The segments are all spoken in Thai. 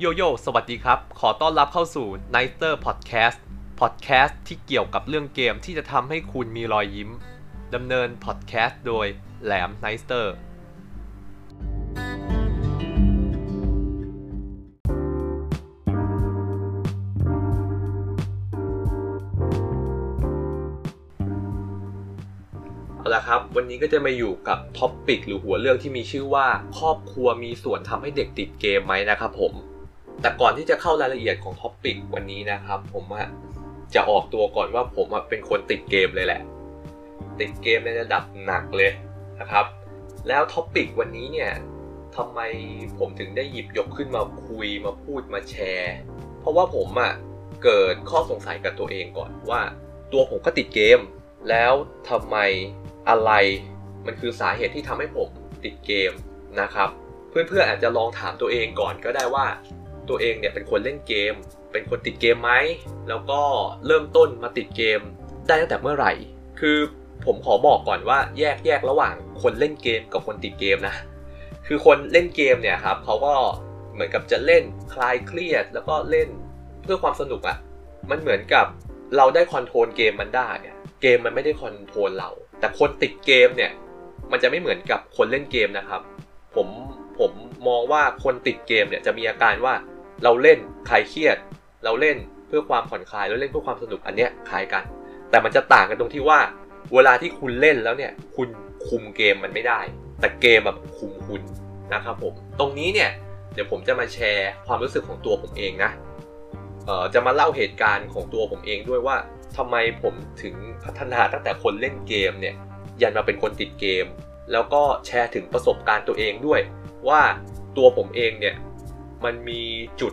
โยโย่สวัสดีครับ ขอต้อนรับเข้าสู่ n i g h t e r Podcast Podcast ที่เกี่ยวกับเรื่องเกมที่จะทำให้คุณมีรอยยิ้มดำเนิน Podcast โดยแหลม n i g h t e r เอาละครับ วันนี้ก็จะมาอยู่กับท็อปปิกหรือหัวเรื่องที่มีชื่อว่า ครอบครัวมีส่วนทำให้เด็กติดเกมไหมนะครับผม แต่ก่อนที่จะเข้ารายละเอียดของ topic วันนี้นะครับ ผมอะจะออกตัวก่อนว่าผมเป็นคนติดเกมเลยแหละ ติดเกมในระดับหนักเลยนะครับ แล้ว topic วันนี้เนี่ยทำไมผมถึงได้หยิบยกขึ้นมาคุยมาพูดมาแชร์ เพราะว่าผมอะเกิดข้อสงสัยกับตัวเองก่อนว่า ตัวผมก็ติดเกม แล้วทำไมอะไรมันคือสาเหตุที่ทำให้ผมติดเกมนะครับ เพื่อนๆอาจจะลองถามตัวเองก่อนก็ได้ว่า ตัวเองเนี่ยเป็นคนเล่นเกม เป็นคนติดเกมไหม แล้วก็เริ่มต้นมาติดเกมได้ตั้งแต่เมื่อไหร่ คือผมขอบอกก่อนว่าแยกแยกระหว่างคนเล่นเกมกับคนติดเกมนะ คือคนเล่นเกมเนี่ยครับเขาก็เหมือนกับจะเล่นคลายเครียด แล้วก็เล่นเพื่อความสนุกอะ่ะ มันเหมือนกับเราได้ control เกมมันได้เกมมันไม่ได้ control เรา แต่คนติดเกมเนี่ยมันจะไม่เหมือนกับคนเล่นเกมนะครับ ผมผมมองว่าคนติดเกมเนี่ยจะมีอาการว่า เราเล่นคลายเครียด เราเล่นเพื่อความผ่อนคลายเราเล่นเพื่อความสนุกอันเนี้ยคล้ายกัน แต่มันจะต่างกันตรงที่ว่า เวลาที่คุณเล่นแล้วเนี่ย คุณคุมเกมมันไม่ได้ แต่เกมแบบคุมคุณนะครับผม ตรงนี้เนี่ยเดี๋ยวผมจะมาแชร์ความรู้สึกของตัวผมเองนะเอ่อจะมาเล่าเหตุการณ์ของตัวผมเองด้วยว่าทำไมผมถึงพัฒนาตั้งแต่คนเล่นเกมเนี่ยยันมาเป็นคนติดเกม แล้วก็แชร์ถึงประสบการณ์ตัวเองด้วย ว่าตัวผมเองเนี่ย มันมีจุด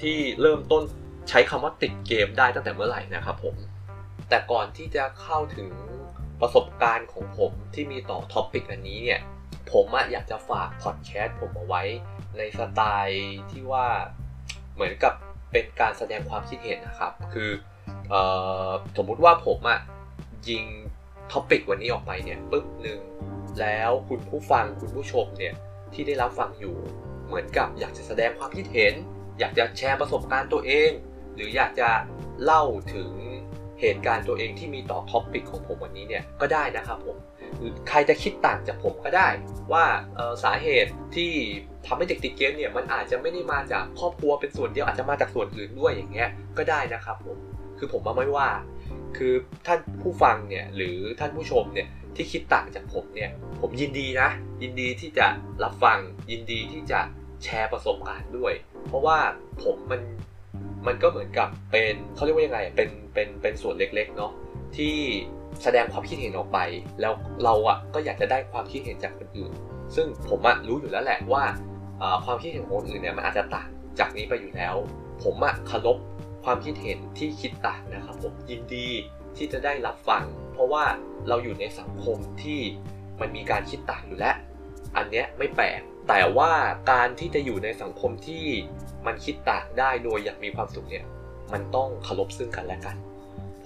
ที่เริ่มต้นใช้คำว่าติดเกมได้ตั้งแต่เมื่อไหร่นะครับผม แต่ก่อนที่จะเข้าถึงประสบการณ์ของผมที่มีต่อท็อปิกอันนี้เนี่ย ผมอยากจะฝากพอดแคสต์ผมเอาไว้ในสไตล์ที่ว่าเหมือนกับเป็นการแสดงความคิดเห็นนะครับ คือเออสมมุติว่าผมอะยิง topic วันนี้ออกไปเนี่ยปึ๊บหนึ่งแล้วคุณผู้ฟังคุณผู้ชมเนี่ยที่ได้รับฟังอยู่ เหมือนกับอยากจะแสดงความคิดเห็น อยากจะแชร์ประสบการณ์ตัวเอง หรืออยากจะเล่าถึงเหตุการณ์ตัวเองที่มีต่อ topic ของผมวันนี้เนี่ยก็ได้นะครับผมหรือใครจะคิดต่างจากผมก็ได้ ว่าสาเหตุที่ทำให้เด็กติดเกมเนี่ยมันอาจจะไม่ได้มาจากครอบครัวเป็นส่วนเดียวอาจจะมาจากส่วนอื่นด้วยอย่างเงี้ยก็ได้นะครับผมคือผมว่าไม่ว่า คือท่านผู้ฟังเนี่ยหรือท่านผู้ชมเนี่ยที่คิดต่างจากผมเนี่ยผมยินดีนะ ยินดีที่จะรับฟังยินดีที่จะ แชร์ประสบการณ์ด้วย เพราะว่าผมมันมันก็เหมือนกับเป็นเขาเรียกว่ายังไงเป็นเป็นเป็นส่วนเล็กๆเนาะที่แสดงความคิดเห็นออกไป แล้วเราอะก็อยากจะได้ความคิดเห็นจากคนอื่น ซึ่งผมอะรู้อยู่แล้วแหละว่าความคิดเห็นของคนอื่นเนี่ยมันอาจจะต่างจากนี้ไปอยู่แล้ว ผมอะเคารพความคิดเห็นที่คิดต่างนะครับผมยินดีที่จะได้รับฟัง เพราะว่าเราอยู่ในสังคมที่มันมีการคิดต่างอยู่แล้ว อันเนี้ยไม่แปลก แต่ว่าการที่จะอยู่ในสังคมที่มันคิดต่างได้โดยอย่างมีความสุขเนี่ย มันต้องเคารพซึ่งกันและกัน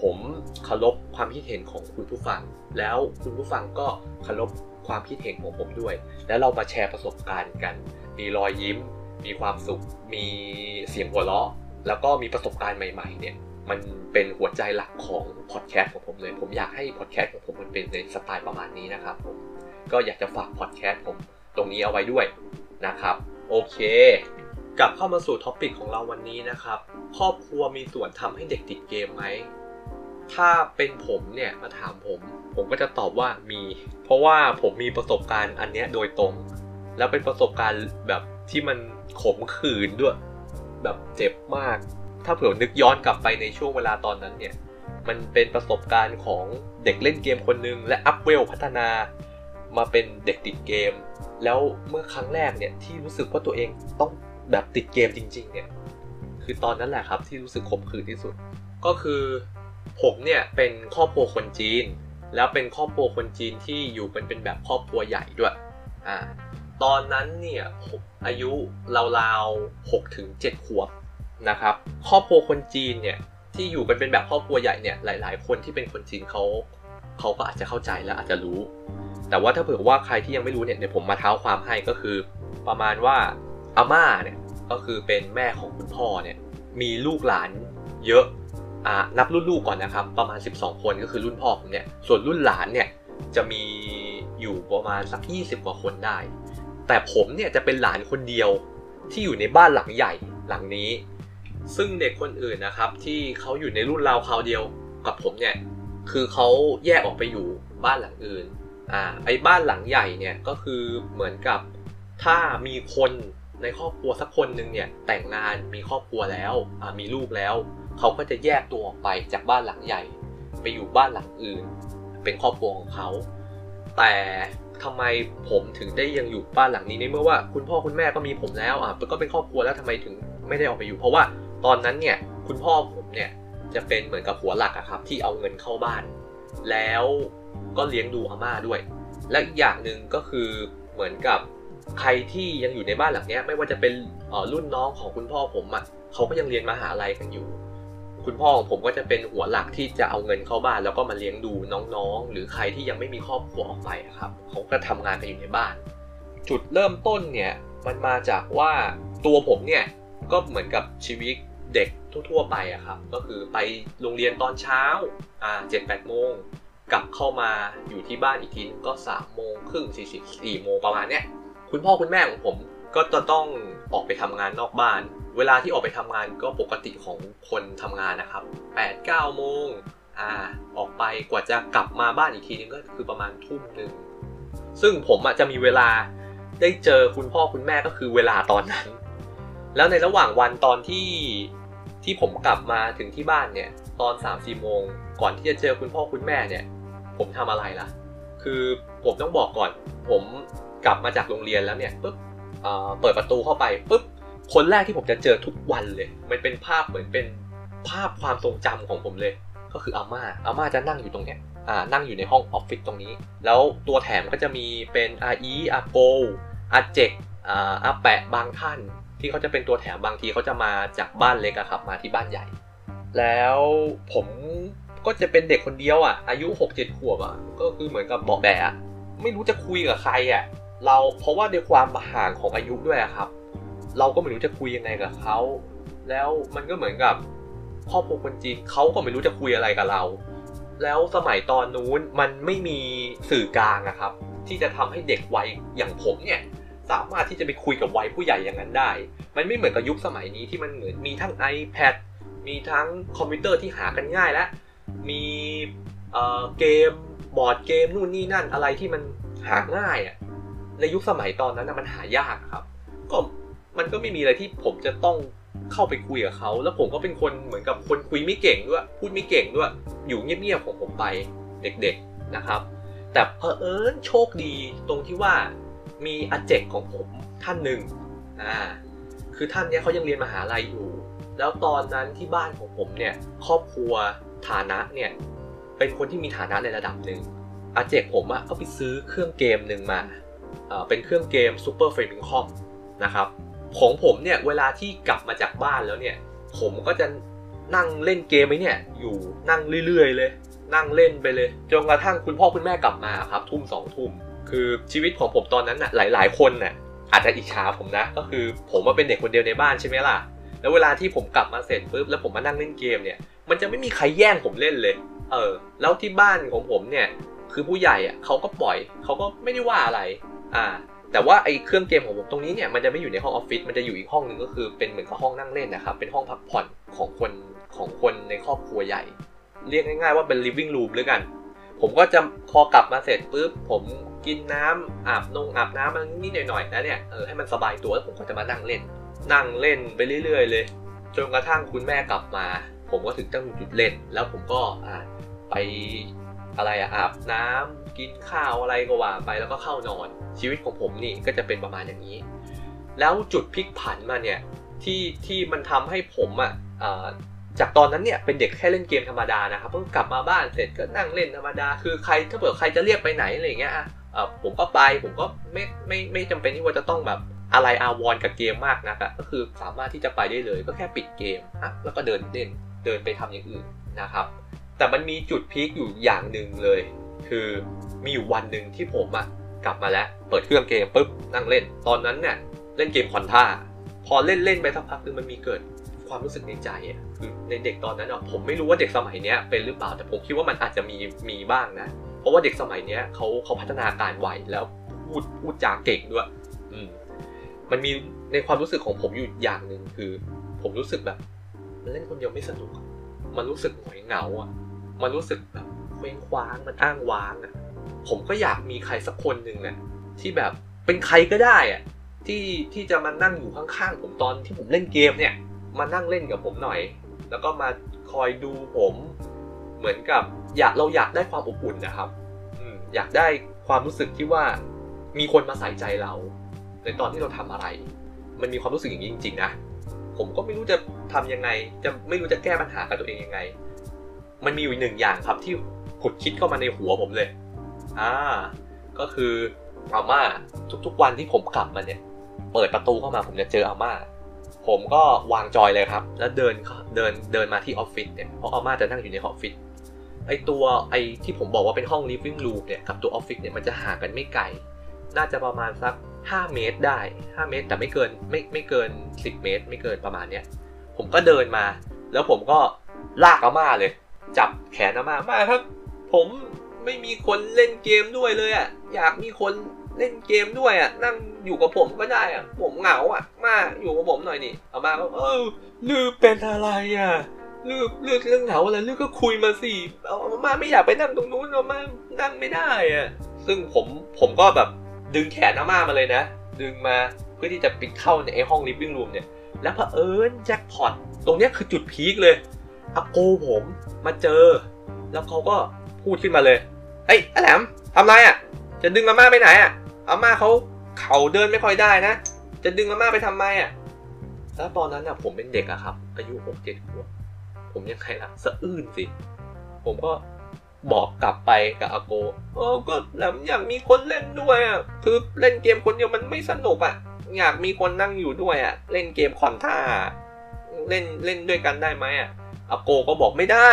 ผมเคารพความคิดเห็นของคุณผู้ฟัง แล้วคุณผู้ฟังก็เคารพความคิดเห็นของผมด้วย แล้วเรามาแชร์ประสบการณ์กัน มีรอยยิ้ม มีความสุข มีเสียงหัวเราะ แล้วก็มีประสบการณ์ใหม่ ๆ เนี่ย มันเป็นหัวใจหลักของพอดแคสต์ของผมเลย ผมอยากให้พอดแคสต์ของผมมันเป็นในสไตล์ประมาณนี้นะครับผม ก็อยากจะฝากพอดแคสต์ผม ตรงนี้เอาไว้ด้วยนะครับ โอเค กลับเข้ามาสู่ท็อปิกของเราวันนี้นะครับ ครอบครัวมีส่วนทำให้เด็กติดเกมไหมถ้าเป็นผมเนี่ยมาถามผม ผมก็จะตอบว่ามี เพราะว่าผมมีประสบการณ์อันเนี้ยโดยตรง แล้วเป็นประสบการณ์แบบที่มันขมขื่นด้วย แบบเจ็บมาก ถ้าเผื่อนึกย้อนกลับไปในช่วงเวลาตอนนั้นเนี่ย มันเป็นประสบการณ์ของเด็กเล่นเกมคนหนึ่งและอัพเวลพัฒนา มาเป็นเด็กติดเกม แล้วเมื่อครั้งแรกเนี่ยที่รู้สึกว่าตัวเองต้องแบบติดเกมจริง ๆ เนี่ย คือตอนนั้นแหละครับที่รู้สึกขมขื่นที่สุด ก็คือผมเนี่ยเป็นครอบครัวคนจีน แล้วเป็นครอบครัวคนจีนที่อยู่เป็นเป็นแบบครอบครัวใหญ่ด้วยอ่าตอนนั้นเนี่ยผมอายุราวๆหกถึงเจ็ดขวบนะครับครอบครัวคนจีนเนี่ยที่อยู่กันเป็นแบบครอบครัวใหญ่เนี่ยหลาย ๆ คนที่เป็นคนจีนเขา เขาก็อาจจะเข้าใจและอาจจะรู้ แต่ว่าถ้าเผื่อว่าใครที่ยังไม่รู้เนี่ยเดี๋ยวผมมาเท้าความให้ก็คือ ประมาณว่าอาม่าเนี่ยก็คือเป็นแม่ของคุณพ่อเนี่ยมีลูกหลานเยอะอ่านับรุ่นลูกก่อนนะครับ ประมาณ 12 คนก็คือรุ่นพ่อผมเนี่ยส่วนรุ่นหลานเนี่ยจะมีอยู่ประมาณสัก 20 กว่าคนได้ แต่ผมเนี่ยจะเป็นหลานคนเดียวที่อยู่ในบ้านหลังใหญ่หลังนี้ ซึ่งเด็กคนอื่นนะครับที่เขาอยู่ในรุ่นราวคราวเดียวกับผมเนี่ย คือเขาแยกออกไปอยู่บ้านหลังอื่นอ่าไอ้บ้านหลังใหญ่เนี่ยก็คือเหมือนกับถ้ามีคนในครอบครัวสักคนหนึ่งเนี่ยแต่งงานมีครอบครัวแล้วอ่ามีลูกแล้วเขาก็จะแยกตัวออกไปจากบ้านหลังใหญ่ ไปอยู่บ้านหลังอื่น เป็นครอบครัวของเขาแต่ทำไมผมถึงได้ยังอยู่บ้านหลังนี้ในเมื่อว่าคุณพ่อคุณแม่ก็มีผมแล้วอะก็เป็นครอบครัวแล้วทำไมถึงไม่ได้ออกไปอยู่ เพราะว่าตอนนั้นเนี่ยคุณพ่อผมเนี่ย จะเป็นเหมือนกับหัวหลักอะครับ ที่เอาเงินเข้าบ้าน แล้วก็เลี้ยงดูอาม่าด้วย และอีกอย่างหนึ่งก็คือเหมือนกับใครที่ยังอยู่ในบ้านหลังนี้ไม่ว่าจะเป็นรุ่นน้องของคุณพ่อผมอะเขาก็ยังเรียนมหาลัยกันอยู่ คุณพ่อของผมก็จะเป็นหัวหลักที่จะเอาเงินเข้าบ้าน แล้วก็มาเลี้ยงดูน้องๆ หรือใครที่ยังไม่มีครอบครัวออกไปครับเขาก็ทำงานกันอยู่ในบ้าน จุดเริ่มต้นเนี่ยมันมาจากว่าตัวผมเนี่ยก็เหมือนกับชีวิต เด็กทั่วๆไปอะครับ ก็คือไปโรงเรียนตอนเช้าอ่าเจ็ดแปดโมงกลับเข้ามาอยู่ที่บ้านอีกทีก็สามโมงครึ่งสี่สิบสี่โมงประมาณเนี้ยคุณพ่อคุณแม่ของผมก็จะต้องออกไปทำงานนอกบ้าน เวลาที่ออกไปทำงานก็ปกติของคนทำงานนะครับ8ปดเก้าโมงอ่าออกไปกว่าจะกลับมาบ้านอีกทีนึงก็คือประมาณทุ่มหนึ่งซึ่งผมจะมีเวลาได้เจอคุณพ่อคุณแม่ก็คือเวลาตอนนั้น แล้วในระหว่างวันตอนที่ ที่ผมกลับมาถึงที่บ้านเนี่ย ตอน3ามสี่โมง ก่อนที่จะเจอคุณพ่อคุณแม่เนี่ย ผมทำอะไรล่ะ คือผมต้องบอกก่อน ผมกลับมาจากโรงเรียนแล้วเนี่ยปุ๊บเปิดประตูเข้าไปปุ๊บคนแรกที่ผมจะเจอทุกวันเลย มันเป็นภาพเหมือนเป็นภาพความทรงจำของผมเลย ก็คืออาม่าอาม่าจะนั่งอยู่ตรงเนี้ยอ่านั่งอยู่ในห้องออฟฟิศตรงนี้ แล้วตัวแถมก็จะมีเป็นอาอีอาโกอาเจกอาอาแปะบางท่าน ที่เขาจะเป็นตัวแถมบางทีเขาจะมาจากบ้านเล็กอะครับ มาที่บ้านใหญ่ แล้วผมก็จะเป็นเด็กคนเดียวอะอายุ6กเจ็ดขวบอะก็คือเหมือนกับเบอกแบะไม่รู้จะคุยกับใครอะเราเพราะว่าในความห่างของอายุด้วยครับ เราก็ไม่รู้จะคุยยังไงกับเขาแล้วมันก็เหมือนกับครอบครัวคนจีนเขาก็ไม่รู้จะคุยอะไรกับเรา แล้วสมัยตอนนู้นมันไม่มีสื่อกลางนะครับ ที่จะทำให้เด็กวัยอย่างผมเนี่ย สามารถที่จะไปคุยกับวัยผู้ใหญ่อย่างนั้นได้ มันไม่เหมือนกับยุคสมัยนี้ที่มันเหมือนมีทั้ง iPad มีทั้งคอมพิวเตอร์ที่หากันง่ายแล้วมีเกมบอร์ดเกมนู่นนี่นั่นอะไรที่มันหาง่ายอะในยุคสมัยตอนนั้นนะมันหายากครับ ก็มันก็ไม่มีอะไรที่ผมจะต้องเข้าไปคุยกับเขา แล้วผมก็เป็นคนเหมือนกับคนคุยไม่เก่งด้วย พูดไม่เก่งด้วย อยู่เงียบๆของผมไปเด็กๆนะครับ แต่เพอเอิญโชคดีตรงที่ว่า มีอาเจกของผมท่านหนึ่งอ่าคือท่านเนี้ยเขายังเรียนมหาลัยอยู่ แล้วตอนนั้นที่บ้านของผมเนี่ยครอบครัวฐานะเนี่ยเป็นคนที่มีฐานะในระดับหนึ่งอาเจกผมอะ่ะก็ไปซื้อเครื่องเกมหนึ่งมาเป็นเครื่องเกม Super f a m i c o m นะครับของผมเนี่ยเวลาที่กลับมาจากบ้านแล้วเนี่ยผมก็จะนั่งเล่นเกมไอ้เนี่ยอยู่นั่งเรื่อยๆเลย นั่งเล่นไปเลยจนกระทั่งคุณพ่อคุณแม่กลับมาครับทุ่มสองทุ่ม คือชีวิตของผมตอนนั้นน่ะหลาย ๆ คนน่ะอาจจะอิจฉาผมนะ ก็คือผมมาเป็นเด็กคนเดียวในบ้านใช่ไหมล่ะ แล้วเวลาที่ผมกลับมาเสร็จปุ๊บแล้วผมมานั่งเล่นเกมเนี่ย มันจะไม่มีใครแย่งผมเล่นเลย เออ แล้วที่บ้านของผมเนี่ย คือผู้ใหญ่อะเขาก็ปล่อยเขาก็ไม่ได้ว่าอะไร อ่า แต่ว่าไอ้เครื่องเกมของผมตรงนี้เนี่ยมันจะไม่อยู่ในห้องออฟฟิศ มันจะอยู่อีกห้องหนึ่งก็คือเป็นเหมือนกับห้องนั่งเล่นนะครับ เป็นห้องพักผ่อนของคนของคนในครอบครัวใหญ่ เรียกง่าย ๆว่าเป็น living room หรือกัน ผมก็จะพอกลับมาเสร็จปุ๊บผมกินน้ำอาบนงอาบน้ำมันนิดหน่อยๆนะเนี่ยเออให้มันสบายตัวแล้วผมก็จะมานั่งเล่น นั่งเล่นไปเรื่อย ๆ เลย จนกระทั่งคุณแม่กลับมา ผมก็ถึงต้องหยุดเล่น แล้วผมก็อ่าไปอะไรอะอาบน้ำกินข้าวอะไรก็ว่าไปแล้วก็เข้านอน ชีวิตของผมนี่ก็จะเป็นประมาณอย่างนี้ แล้วจุดพลิกผันมาเนี่ยที่ที่มันทำให้ผมอะ จากตอนนั้นเนี่ยเป็นเด็กแค่เล่นเกมธรรมดานะครับเพิ่งกลับมาบ้านเสร็จก็นั่งเล่นธรรมดา คือใครถ้าเผื่อใครจะเรียกไปไหนอะไรเงี้ยผมก็ไปผมก็ไม่ไม่ไม่จำเป็นที่ว่าจะต้องแบบอะไรอาวรกับเกมมากนักก็คือสามารถที่จะไปได้เลยก็แค่ปิดเกมอะแล้วก็เดินเล่นเดินไปทำอย่างอื่นนะครับ แต่มันมีจุดพีคอยู่อย่างหนึ่งเลย คือมีอยู่วันหนึ่งที่ผมอะกลับมาแล้ว เปิดเครื่องเกมปุ๊บนั่งเล่น ตอนนั้นเนี่ยเล่นเกมคอนท่าพออเล่นเล่นไปสักพักนึงมันมีเกิด ความรู้สึกในใจอะคือในเด็กตอนนั้นอะผมไม่รู้ว่าเด็กสมัยเนี้ยเป็นหรือเปล่าแต่ผมคิดว่ามันอาจจะมีมีบ้างนะ เพราะว่าเด็กสมัยเนี้ยเขาเขาพัฒนาการไวแล้วพูดพูดจาเก่งด้วยอืมมันมีในความรู้สึกของผมอยู่อย่างหนึ่งคือ ผมรู้สึกแบบ มันเล่นคนเดียวไม่สนุก มันรู้สึกหงอยเหงาอะ มันรู้สึกแบบเคว้งคว้างมันอ้างว้างอะ ผมก็อยากมีใครสักคนหนึ่งน่ะที่แบบเป็นใครก็ได้อะที่ที่จะมานั่งอยู่ข้างๆผมตอนที่ผมเล่นเกมเนี่ย มานั่งเล่นกับผมหน่อย แล้วก็มาคอยดูผม เหมือนกับอยากเราอยากได้ความอบอุ่นนะครับอยากได้ความรู้สึกที่ว่ามีคนมาใส่ใจเราในตอนที่เราทำอะไร มันมีความรู้สึกอย่างนี้จริง ๆ นะ ผมก็ไม่รู้จะทำยังไง จะไม่รู้จะแก้ปัญหากับตัวเองยังไง มันมีอยู่หนึ่งอย่างครับที่ผุดคิดเข้ามาในหัวผมเลย อ่า ก็คืออาม่าทุกๆวันที่ผมกลับมาเนี่ย เปิดประตูเข้ามาผมจะเจออาม่า ผมก็วางจอยเลยครับ แล้วเดินเดินเดินมาที่ออฟฟิศเนี่ยเพราะอาม่าจะนั่งอยู่ในออฟฟิศไอตัวไอที่ผมบอกว่าเป็นห้อง living room เนี่ยกับตัวออฟฟิศเนี่ยมันจะห่างกันไม่ไกล น่าจะประมาณสัก 5 เมตรได้ 5 เมตร แต่ไม่เกินไม่ไม่เกิน 10 เมตร ไม่เกินประมาณเนี้ยผมก็เดินมา แล้วผมก็ลากอาม่าเลย จับแขนอาม่ามาครับ ผมไม่มีคนเล่นเกมด้วยเลยอะอยากมีคน เล่นเกมด้วยอะ นั่งอยู่กับผมก็ได้อะ ผมเหงาอะ มาอยู่กับผมหน่อยนี่อาม่าก็เออลือเป็นอะไรอะลือลือเรื่องเหงาอะไรลือก็คุยมาสิเอาม่าไม่อยากไปนั่งตรงนู้นเอาม่านั่งไม่ได้อะซึ่งผมผมก็แบบดึงแขนอาม่ามาเลยนะ ดึงมาเพื่อที่จะปิดเข้าในไอ้ห้อง living room เนี่ย แล้วเผอิญแจ็คพอตตรงเนี้ยคือจุดพีคเลยอาโกผมมาเจอ แล้วเขาก็พูดขึ้นมาเลยเอ้ยอาแหลมทำไรอะ จะดึงอาม่าไปไหนอะ อาม่าเขาเขาเดินไม่ค่อยได้นะ จะดึงอาม่าไปทำไมอะ แล้วตอนนั้นอะผมเป็นเด็กอะครับ อายุหกเจ็ดขวบผมยังไงล่ะสะอื้นสิ ผมก็บอกกลับไปกับอาโกเออก็แหลมอยากมีคนเล่นด้วยอะ คือเล่นเกมคนเดียวมันไม่สนุกอะ อยากมีคนนั่งอยู่ด้วยอะ เล่นเกมคอนท่า เล่นเล่นด้วยกันได้ไหมอะอาโกก็บอกไม่ได้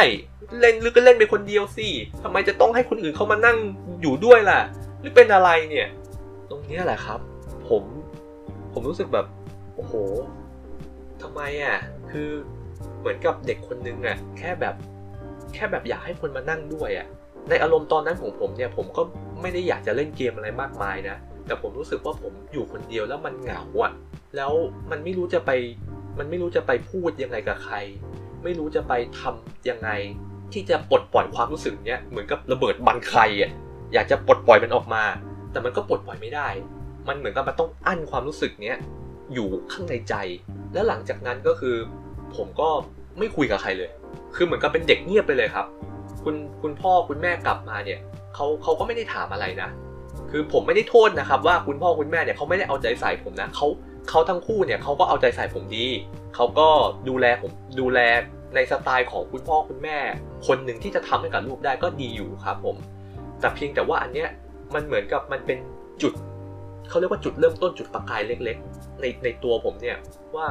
เล่นหรือก็เล่นไปคนเดียวสิทำไมจะต้องให้คนอื่นเขามานั่งอยู่ด้วยล่ะ หรือเป็นอะไรเนี่ย ตรงนี้แหละครับ ผมผมรู้สึกแบบโอ้โหทำไมอะคือเหมือนกับเด็กคนนึงอะแค่แบบแค่แบบอยากให้คนมานั่งด้วยอะในอารมณ์ตอนนั้นของผมเนี่ยผมก็ไม่ได้อยากจะเล่นเกมอะไรมากมายนะแต่ผมรู้สึกว่าผมอยู่คนเดียวแล้วมันเหงาอะแล้วมันไม่รู้จะไปมันไม่รู้จะไปพูดยังไงกับใคร ไม่รู้จะไปทำยังไง ที่จะปลดปล่อยความรู้สึกเนี้ยเหมือนกับระเบิดบันใครอะอยากจะปลดปล่อยมันออกมา แต่มันก็ปลดปล่อยไม่ได้ มันเหมือนกับมันต้องอั้นความรู้สึกเนี้ยอยู่ข้างในใจ แล้วหลังจากนั้นก็คือ ผมก็ไม่คุยกับใครเลย คือเหมือนกับเป็นเด็กเงียบไปเลยครับ คุณคุณพ่อคุณแม่กลับมาเนี่ยเขาเขาก็ไม่ได้ถามอะไรนะ คือผมไม่ได้โทษนะครับ ว่าคุณพ่อคุณแม่เนี่ยเขาไม่ได้เอาใจใส่ผมนะเขาเขาทั้งคู่เนี่ยเขาก็เอาใจใส่ผมดี เขาก็ดูแลผมดูแลในสไตล์ของคุณพ่อคุณแม่ คนหนึ่งที่จะทำให้กับลูกได้ก็ดีอยู่ครับผม แต่เพียงแต่ว่าอันเนี้ย มันเหมือนกับมันเป็นจุดเขาเรียกว่าจุดเริ่มต้นจุดประกายเล็ก ๆ ในในตัวผมเนี่ยว่า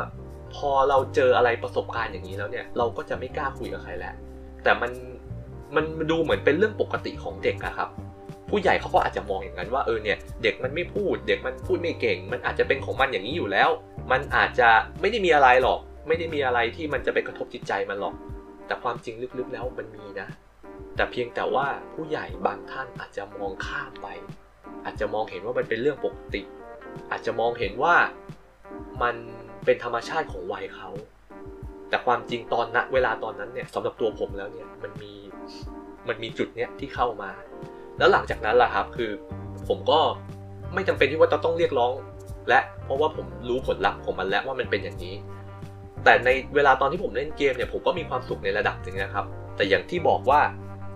พอเราเจออะไรประสบการณ์อย่างนี้แล้วเนี่ย เราก็จะไม่กล้าคุยกับใครแล้ว แต่มันมันดูเหมือนเป็นเรื่องปกติของเด็กอะครับ ผู้ใหญ่เขาก็อาจจะมองอย่างนั้นว่าเออเนี่ยเด็กมันไม่พูด เด็กมันพูดไม่เก่ง มันอาจจะเป็นของมันอย่างนี้อยู่แล้ว มันอาจจะไม่ได้มีอะไรหรอก ไม่ได้มีอะไรที่มันจะไปกระทบจิตใจมันหรอก แต่ความจริงลึกๆแล้วมันมีนะ แต่เพียงแต่ว่าผู้ใหญ่บางท่านอาจจะมองข้ามไป อาจจะมองเห็นว่ามันเป็นเรื่องปกติ อาจจะมองเห็นว่ามันเป็นธรรมชาติของวัยเขา แต่ความจริงตอนณเวลาตอนนั้นเนี่ยสำหรับตัวผมแล้วเนี่ยมันมีมันมีจุดเนี้ยที่เข้ามา แล้วหลังจากนั้นล่ะครับคือผมก็ไม่จำเป็นที่ว่าจะต้องเรียกร้อง และเพราะว่าผมรู้ผลลัพธ์ของมันแล้วว่ามันเป็นอย่างนี้ แต่ในเวลาตอนที่ผมเล่นเกมเนี่ยผมก็มีความสุขในระดับหนึ่งนะครับ แต่อย่างที่บอกว่า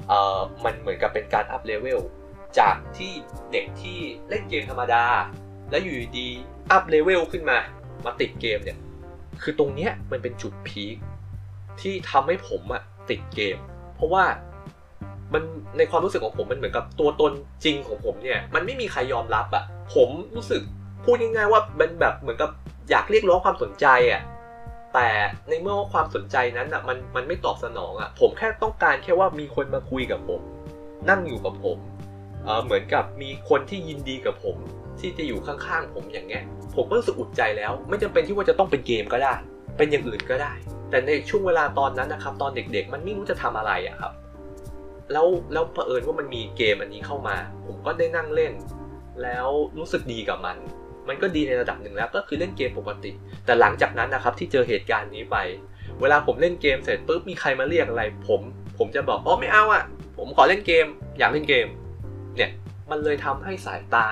เออมันเหมือนกับเป็นการ up level จากที่เด็กที่เล่นเกมธรรมดา แล้วอยู่ดี up level ขึ้นมา มาติดเกมเนี่ย คือตรงเนี้ยมันเป็นจุด peak ที่ทำให้ผมอะติดเกม เพราะว่ามันในความรู้สึกของผมมันเหมือนกับตัวตนจริงของผมเนี่ย มันไม่มีใครยอมรับอะผมรู้สึกพูดง่ายๆว่ามันแบบเหมือนกับอยากเรียกร้องความสนใจอะ แต่ในเมื่อว่าความสนใจนั้นอะมันมันไม่ตอบสนองอะผมแค่ต้องการแค่ว่ามีคนมาคุยกับผม นั่งอยู่กับผมเเหมือนกับมีคนที่ยินดีกับผม ที่จะอยู่ข้างๆผมอย่างเงี้ย ผมก็รู้สึกอุ่นใจแล้ว ไม่จำเป็นที่ว่าจะต้องเป็นเกมก็ได้ เป็นอย่างอื่นก็ได้ แต่ในช่วงเวลาตอนนั้นนะครับ ตอนเด็กๆ มันไม่รู้จะทำอะไรอะครับ แล้วแล้วเผอิญว่ามันมีเกมอันนี้เข้ามา ผมก็ได้นั่งเล่น แล้วรู้สึกดีกับมัน มันก็ดีในระดับหนึ่งแล้วก็คือเล่นเกมปกติ แต่หลังจากนั้นนะครับที่เจอเหตุการณ์นี้ไป เวลาผมเล่นเกมเสร็จปุ๊บมีใครมาเรียกอะไร ผมผมจะบอกอ๋อไม่เอาอะผมขอเล่นเกม อยากเล่นเกม เนี่ยมันเลยทำให้สายตา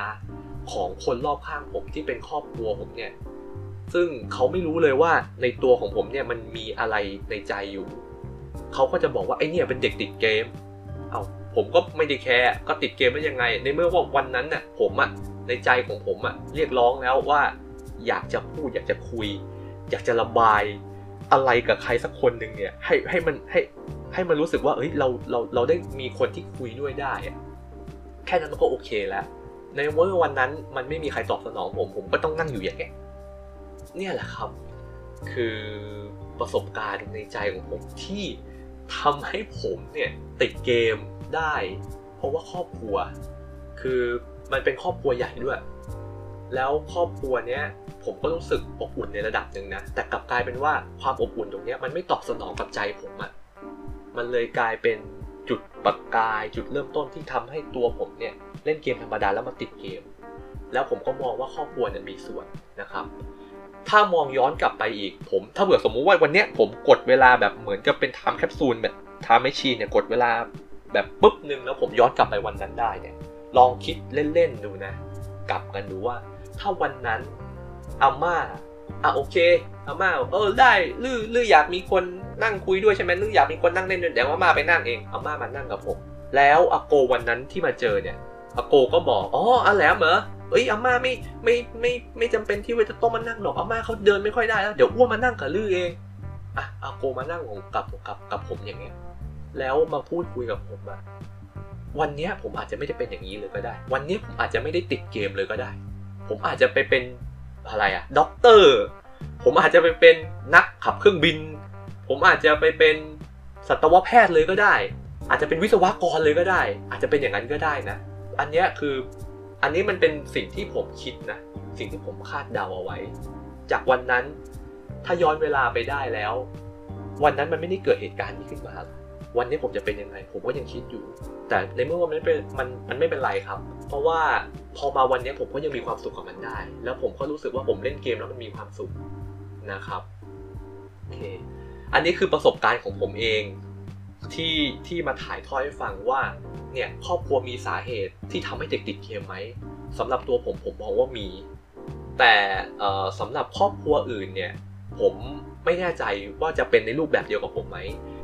ของคนรอบข้างผมที่เป็นครอบครัวผมเนี่ยซึ่งเขาไม่รู้เลยว่าในตัวของผมเนี่ยมันมีอะไรในใจอยู่ เขาก็จะบอกว่าไอเนี่ยเป็นเด็กติดเกม เอา้าผมก็ไม่ได้แคร์ก็ติดเกมได้ยังไง ในเมื่อว่าวันนั้นน่ะผมอะ ในใจของผมอะเรียกร้องแล้วว่าอยากจะพูดอยากจะคุย อยากจะระบายอะไรกับใครสักคนหนึ่งเนี่ยให้ให้มันให้ให้มันรู้สึกว่าเอ้ยเราเราเราได้มีคนที่คุยด้วยได้อะแค่นั้นมันก็โอเคแล้ว ในเมื่อวันนั้นมันไม่มีใครตอบสนองผม ผมก็ต้องนั่งอยู่อย่างเงี้ยเนี่ยแหละครับ คือประสบการณ์ในใจของผมที่ทำให้ผมเนี่ยติดเกมได้ เพราะว่าครอบครัว คือ มันเป็นครอบครัวใหญ่ด้วย แล้วครอบครัวเนี้ยผมก็รู้สึกอบอุ่นในระดับหนึ่งนะ แต่กลับกลายเป็นว่าความอบอุ่นตรงเนี้ยมันไม่ตอบสนองกับใจผมอะมันเลยกลายเป็นจุดประกายจุดเริ่มต้นที่ทำให้ตัวผมเนี่ยเล่นเกมธรรมดาแล้วมาติดเกม แล้วผมก็มองว่าครอบครัวเนี่ยมีส่วนนะครับ ถ้ามองย้อนกลับไปอีกผมถ้าเผื่อสมมุติว่าวันเนี้ยผมกดเวลาแบบเหมือนกับเป็น time capsule แบบ time machine เนี่ยกดเวลาแบบปุ๊บหนึ่งแล้วผมย้อนกลับไปวันนั้นได้เนี่ย ลองคิดเล่นๆดูนะ กลับกันดูว่า ถ้าวันนั้นอาม่าอะโอเคอาม่าเออได้ลือลืออยากมีคนนั่งคุยด้วยใช่ไหมลืออยากมีคนนั่งเล่นด้วยเดี๋ยวอาม่าไปนั่งเองอาม่ามานั่งกับผมแล้วอาโกวันนั้นที่มาเจอเนี่ยอาโกก็บอกอ๋ออาแหลมเหรอเอ้ยอาม่าไม่ไม่ไม่ไม่จำเป็นที่ว่าจะต้องมานั่งหรอกอาม่าเขาเดินไม่ค่อยได้แล้วเดี๋ยวอ้วนมานั่งกับลือเองอะอาโกมานั่งกับกับกับผมอย่างเงี้ยแล้วมาพูดคุยกับผมอะ วันนี้ผมอาจจะไม่ได้เป็นอย่างนี้เลยก็ได้ วันนี้ผมอาจจะไม่ได้ติดเกมเลยก็ได้ ผมอาจจะไปเป็นอะไรอะด็อกเตอร์ ผมอาจจะไปเป็นนักขับเครื่องบิน ผมอาจจะไปเป็นสัตวแพทย์เลยก็ได้ อาจจะเป็นวิศวกรเลยก็ได้ อาจจะเป็นอย่างนั้นก็ได้นะ อันนี้คืออันนี้มันเป็นสิ่งที่ผมคิดนะ สิ่งที่ผมคาดเดาเอาไว้ จากวันนั้นถ้าย้อนเวลาไปได้แล้ว วันนั้นมันไม่ได้เกิดเหตุการณ์นี้ขึ้นมา วันนี้ผมจะเป็นยังไง ผมก็ยังคิดอยู่ แต่ในเมื่อวันนั้นเป็นมันมันไม่เป็นไรครับ เพราะว่าพอมาวันนี้ผมก็ยังมีความสุขกับมันได้ แล้วผมก็รู้สึกว่าผมเล่นเกมแล้วมันมีความสุขนะครับโอเคอันนี้คือประสบการณ์ของผมเองที่ที่มาถ่ายทอดให้ฟังว่าเนี่ยครอบครัวมีสาเหตุที่ทำให้เด็กติดเกมไหมสำหรับตัวผมผมมองว่ามี แต่สำหรับครอบครัวอื่นเนี่ยผมไม่แน่ใจว่าจะเป็นในรูปแบบเดียวกับผมไหม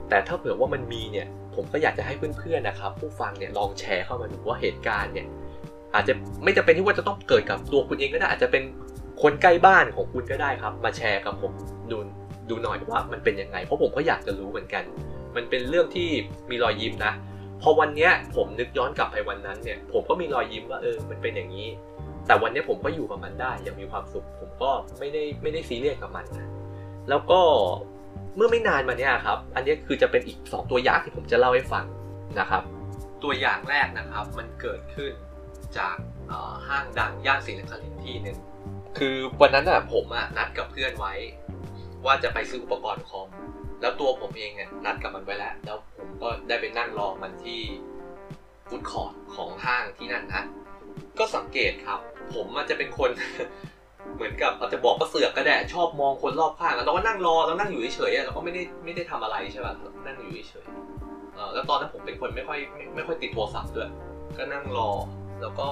แต่ถ้าเผื่อว่ามันมีเนี่ย ผมก็อยากจะให้เพื่อนๆนะครับ ผู้ฟังเนี่ยลองแชร์เข้ามาดูว่าเหตุการณ์เนี่ยอาจจะไม่จำเป็นที่ว่าจะต้องเกิดกับตัวคุณเองก็ได้อาจจะเป็นคนใกล้บ้านของคุณก็ได้ครับ มาแชร์กับผมดูดูหน่อยว่ามันเป็นยังไง เพราะผมก็อยากจะรู้เหมือนกัน มันเป็นเรื่องที่มีรอยยิ้มนะพอวันนี้ผมนึกย้อนกลับไปวันนั้นเนี่ยผมก็มีรอยยิ้มว่าเออมันเป็นอย่างนี้ แต่วันนี้ผมก็อยู่กับมันได้อย่างมีความสุข ผมก็ไม่ได้ไม่ได้ซีเรียสกับมันนะแล้วก็ เมื่อไม่นานมาเนี้ยครับ อันนี้คือจะเป็นอีก 2 ตัวอย่างที่ผมจะเล่าให้ฟังนะครับ ตัวอย่างแรกนะครับมันเกิดขึ้นจากห้างดังย่านศรีนครินทร์ที่หนึ่งคือวันนั้นอะผมอะนัดกับเพื่อนไว้ ว่าจะไปซื้ออุปกรณ์คอมแล้วตัวผมเองเนี่ยนัดกับมันไว้แล้ว แล้วผมก็ได้ไปนั่งรอมันที่ฟุตคอร์ทของห้างที่นั่นนะ ก็สังเกตครับ ผมมันจะเป็นคน เหมือนกับอาจจะบอกก็เสือกก็ได้ชอบมองคนรอบข้างแล้วก็นั่งรอแล้วนั่งอยู่เฉยๆเราก็ไม่ได้ไม่ได้ทำอะไรใช่ป่ะนั่งอยู่เฉยๆแล้วตอนนั้นผมเป็นคนไม่ค่อยไม่ไม่ค่อยติดโทรศัพท์ด้วย ก็นั่งรอแล้วก็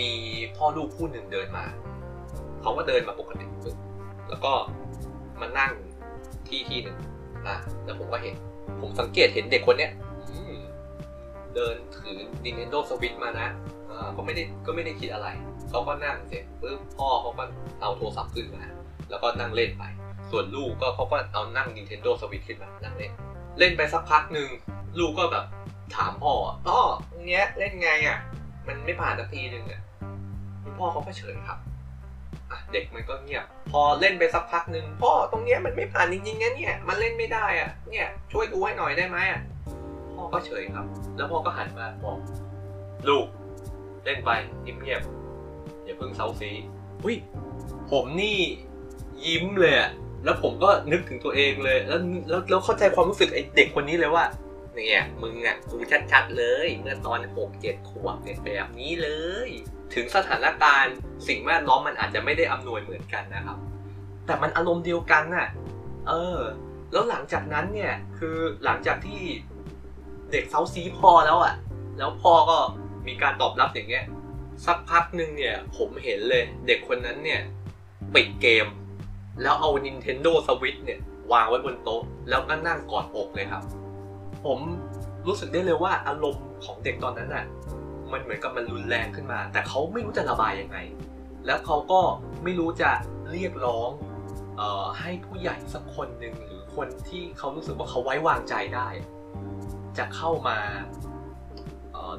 มีพ่อลูกคู่หนึ่งเดินมาเขาก็เดินมาปกติแล้วก็มานั่งที่ที่หนึ่งอะแล้วผมก็เห็น ผมสังเกตเห็นเด็กคนเนี้ยเดินถือ Nintendo Switch มานะอ่าก็ไม่ได้ก็ไม่ได้คิดอะไร เขาก็นั่งเสร็จปุ๊บพ่อเขาก็เอาโทรศัพท์ขึ้นมา แล้วก็นั่งเล่นไป ส่วนลูกก็เขาก็เอานั่ง Nintendo Switch ขึ้นมานั่งเล่น เล่นไปสักพักหนึ่งลูกก็แบบถามพ่อพ่อเนี้ยเล่นไงอะ มันไม่ผ่านสักทีหนึ่งอะคุณพ่อเขาก็เฉยครับเด็กมันก็เงียบ พอเล่นไปสักพักหนึ่งพ่อตรงเนี้ยมันไม่ผ่านจริงๆนะเนี่ยมันเล่นไม่ได้อะเนี่ยช่วยดูให้หน่อยได้ไหมอะพ่อก็เฉยครับ แล้วพ่อก็หันมาบอกลูก เล่นไปเงียบ พิ่งเซาซีอุ้ยผมนี่ยิ้มเลยอะแล้วผมก็นึกถึงตัวเองเลย แล้วแล้วแล้วเข้าใจความรู้สึกไอ้เด็กคนนี้เลยว่าเนี่ยมึงอะกูชัดๆเลย เมื่อตอนหกเจ็ดขวบเนี่ยแบบนี้เลย ถึงสถานการณ์สิ่งแวดล้อมมันอาจจะไม่ได้อำนวยเหมือนกันนะครับ แต่มันอารมณ์เดียวกันน่ะ เออ แล้วหลังจากนั้นเนี่ยคือหลังจากที่เด็กเซาซีพอแล้วอะ่ะ แล้วพ่อก็มีการตอบรับอย่างเงี้ย สักพักหนึ่งเนี่ย ผมเห็นเลย เด็กคนนั้นเนี่ย ปิดเกม แล้วเอา Nintendo Switch เนี่ย วางไว้บนโต๊ะ แล้วก็นั่งกอดอกเลยครับ ผมรู้สึกได้เลยว่าอารมณ์ของเด็กตอนนั้นน่ะมันเหมือนกับมันรุนแรงขึ้นมา แต่เขาไม่รู้จะระบายยังไง แล้วเขาก็ไม่รู้จะเรียกร้องเอ่อให้ผู้ใหญ่สักคนหนึ่งหรือคนที่เขารู้สึกว่าเขาไว้วางใจได้ จะเข้ามา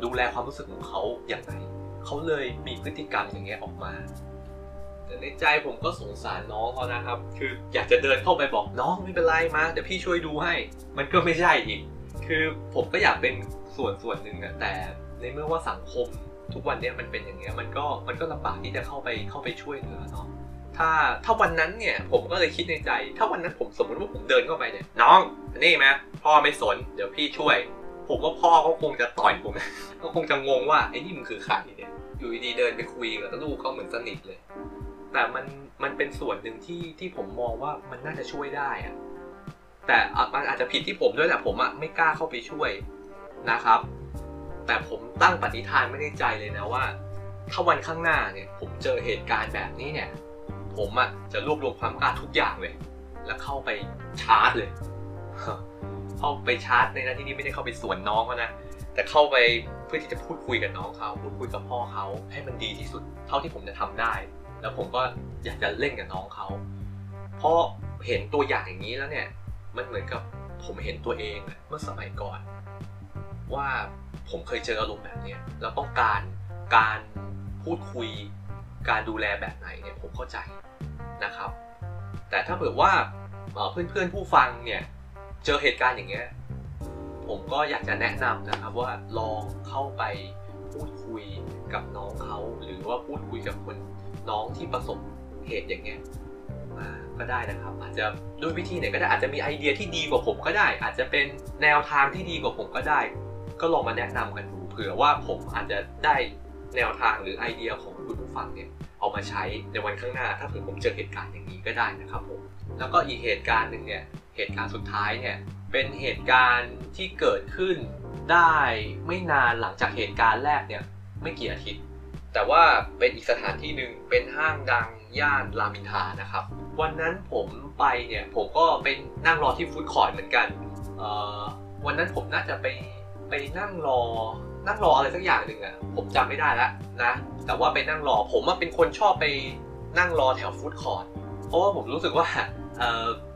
ดูแลความรู้สึกของเขาอย่างไร เขาเลยมีพฤติกรรมอย่างเงี้ยออกมา แต่ในใจผมก็สงสารน้องเขานะครับ คืออยากจะเดินเข้าไปบอกน้องไม่เป็นไรมาเดี๋ยวพี่ช่วยดูให้ มันก็ไม่ใช่อีก คือผมก็อยากเป็นส่วนส่วนหนึ่งอะแต่ในเมื่อว่าสังคมทุกวันเนี้ยมันเป็นอย่างเงี้ยมันก็มันก็ลำบากที่จะเข้าไปเข้าไปช่วยเหลือเนาะถ้าถ้าวันนั้นเนี่ยผมก็เลยคิดในใจ ถ้าวันนั้นผมสมมติว่าผมเดินเข้าไปเนี่ยน้องนี่มาพ่อไม่สน เดี๋ยวพี่ช่วย ผมว่าพ่อเขาคงจะต่อยผม ก็คงจะงงว่าไอ้นี่มึงคือใครเนี่ย อยู่ดีๆเดินไปคุยกับลูกเขาเหมือนสนิทเลย แต่มันมันเป็นส่วนหนึ่งที่ที่ผมมองว่ามันน่าจะช่วยได้อะแต่อะมันอาจจะผิดที่ผมด้วยแหละผมอะไม่กล้าเข้าไปช่วยนะครับ แต่ผมตั้งปฏิฐานไม่ในใจเลยนะว่า ถ้าวันข้างหน้าเนี่ย ผมเจอเหตุการณ์แบบนี้เนี่ย ผมอะจะรวบรวมความกล้าทุกอย่างเลย แล้วเข้าไปชาร์จเลยเข้าไปชาร์จในหน้าที่นี้ไม่ได้เข้าไปสวนน้องเขานะ แต่เข้าไปเพื่อที่จะพูดคุยกับน้องเขาพูดคุยกับพ่อเขาให้มันดีที่สุดเท่าที่ผมจะทำได้ แล้วผมก็อยากจะเล่นกับน้องเขาเพราะเห็นตัวอย่างอย่างนี้แล้วเนี่ย มันเหมือนกับผมเห็นตัวเองเมื่อสมัยก่อน ว่าผมเคยเจออารมณ์แบบนี้แล้วต้องการการพูดคุยการดูแลแบบไหนเนี่ยผมเข้าใจนะครับ แต่ถ้าเผื่อว่าเพื่อนๆผู้ฟังเนี่ยเจอเหตุการณ์อย่างเงี้ย ผมก็อยากจะแนะนำนะครับว่าลองเข้าไปพูดคุยกับน้องเขาหรือว่าพูดคุยกับคนน้องที่ประสบเหตุอย่างเงี้ยมาก็ได้นะครับ อาจจะด้วยวิธีไหนก็ได้อาจจะมีไอเดียที่ดีกว่าผมก็ได้ อาจจะเป็นแนวทางที่ดีกว่าผมก็ได้ ก็ลองมาแนะนำกันดูเผื่อว่าผมอาจจะได้แนวทางหรือไอเดียของคุณผู้ฟังเนี่ยเอามาใช้ในวันข้างหน้า ถ้าเผื่อผมเจอเหตุการณ์อย่างนี้ก็ได้นะครับผมแล้วก็อีกเหตุการณ์หนึ่งเนี่ยเหตุการณ์สุดท้ายเนี่ย เป็นเหตุการณ์ที่เกิดขึ้นได้ไม่นานหลังจากเหตุการณ์แรกเนี่ยไม่กี่อาทิตย์ แต่ว่าเป็นอีกสถานที่หนึ่งเป็นห้างดังย่านรามอินทานะครับ วันนั้นผมไปเนี่ยผมก็ไปนั่งรอที่ food court เหมือนกันวันนั้นผมน่าจะไปไปนั่งรอนั่งรออะไรสักอย่างหนึ่งอะผมจำไม่ได้แล้วนะ แต่ว่าไปนั่งรอผมเป็นคนชอบไปนั่งรอแถว food court เพราะว่าผมรู้สึกว่า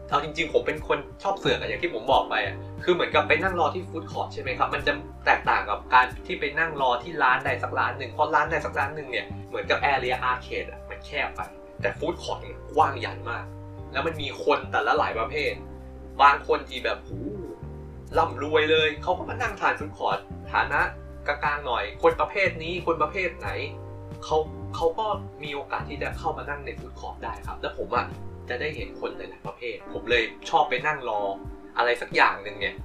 เอาจริงๆ ผมเป็นคนชอบเสือกอะอย่างที่ผมบอกไปอะคือเหมือนกับไปนั่งรอที่ food court ใช่ไหมครับ มันจะแตกต่างกับการที่ไปนั่งรอที่ร้านใดสักร้านหนึ่งเพราะร้านใดสักร้านหนึ่งเนี่ย เหมือนกับ area อาณาเขตอะมันแคบไป แต่ food court กว้างใหญ่มาก แล้วมันมีคนแต่ละหลายประเภท บางคนที่แบบหรูร่ำรวยเลย เขาก็มานั่งทาน food court ฐานะกลางๆหน่อย คนประเภทนี้ คนประเภทไหน เขาเขาก็มีโอกาสที่จะเข้ามานั่งใน food court ได้ครับ แล้วผมอะ จะได้เห็นคนหลายๆประเภท ผมเลยชอบไปนั่งรออะไรสักอย่างหนึ่งเนี่ย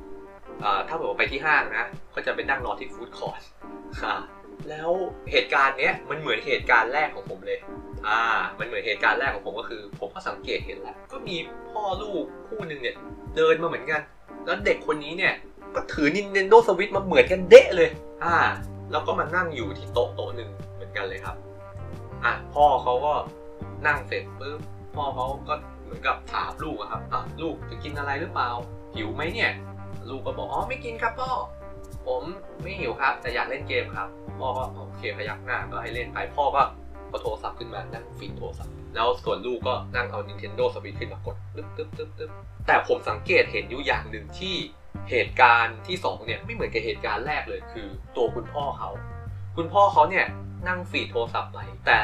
ถ้าบอกว่าไปที่ห้างนะ ก็จะไปนั่งรอที่ฟู้ดคอร์ทแล้วเหตุการณ์เนี้ยมันเหมือนเหตุการณ์แรกของผมเลย อ่า มันเหมือนเหตุการณ์แรกของผมก็คือ ผมก็สังเกตเห็นแล้ว ก็มีพ่อลูกคู่หนึ่งเนี่ย เดินมาเหมือนกัน แล้วเด็กคนนี้เนี่ยก็ถือ Nintendo Switch มาเหมือนกันเดะเลย อ่า แล้วก็มานั่งอยู่ที่โต๊ะโต๊ะหนึ่งเหมือนกันเลยครับ อะพ่อเขาก็นั่งเสร็จปุ๊บ พ่อเขาก็เหมือนกับถามลูกครับอะลูกจะกินอะไรหรือเปล่าหิวไหมเนี่ย ลูกก็บอกอ๋อไม่กินครับพ่อ ผมไม่หิวครับ แต่อยากเล่นเกมครับ พ่อก็โอเคพยักหน้าก็ให้เล่นไปพ่อก็เอโทรศัพท์ขึ้นมานั่งฟีดโทรศัพท์แล้วส่วนลูกก็นั่งเอา Nintendo Switch ขึ้นมากดตึ๊บตึ๊บตึ๊บตึ๊บแต่ผมสังเกตเห็นอยู่อย่างหนึ่งที่เหตุการณ์ที่สองเนี่ยไม่เหมือนกับเหตุการณ์แรกเลยคือ ตัวคุณพ่อเขา คุณพ่อเขาเนี่ยนั่งฟีดโทรศัพท์ไปแต่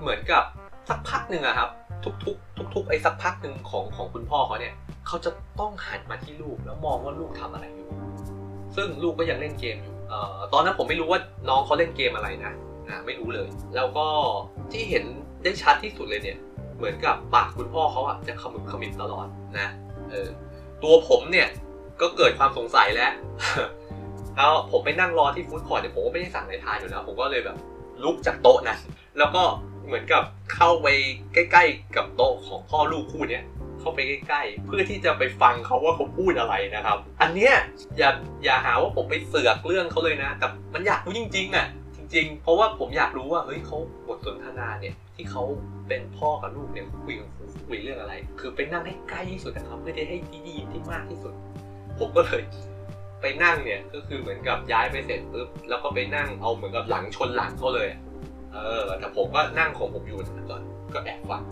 เหมือนกับสักพักหนึ่งอะครับ ทุกๆ ทุกๆ ไอ้สักพักหนึ่งของของคุณพ่อเขาเนี่ยเขาจะต้องหันมาที่ลูกแล้วมองว่าลูกทำอะไรอยู่ ซึ่งลูกก็ยังเล่นเกมอยู่ตอนนั้นผมไม่รู้ว่าน้องเขาเล่นเกมอะไรนะอ่าไม่รู้เลย แล้วก็ที่เห็นได้ชัดที่สุดเลยเนี่ย เหมือนกับปากคุณพ่อเขาอะจะขมึบขมิบตลอดนะเออตัวผมเนี่ยก็เกิดความสงสัยแล้วแล้วผมไปนั่งรอที่ฟู้ดคอร์ทเนี่ยผมก็ไม่ได้สั่งอะไรทานอยู่แล้ว ผมก็เลยแบบลุกจากโต๊ะนั้นแล้วก็ เหมือนกับเข้าไปใกล้ ๆ กับโต๊ะของพ่อลูกคู่เนี้ยเข้าไปใกล้ ๆ เพื่อที่จะไปฟังเขาว่าเขาพูดอะไรนะครับ อันเนี้ยอย่าอย่าหาว่าผมไปเสือกเรื่องเขาเลยนะ แต่มันอยากรู้จริงๆอะจริง ๆ เพราะว่าผมอยากรู้ว่าเฮ้ยเขาบทสนทนาเนี่ยที่เขาเป็นพ่อกับลูกเนี่ยคุยกันคุยเรื่องอะไร คือไปนั่งให้ใกล้ที่สุดนะครับเพื่อที่ให้ที่ดีที่มากที่สุด ผมก็เลยไปนั่งเนี่ยก็คือเหมือนกับย้ายไปเสร็จปุ๊บแล้วก็ไปนั่งเอาเหมือนกับหลังชนหลังเขาเลย เออแต่ผมก็นั่งของผมอยู่ก่อนก็แอบฟัง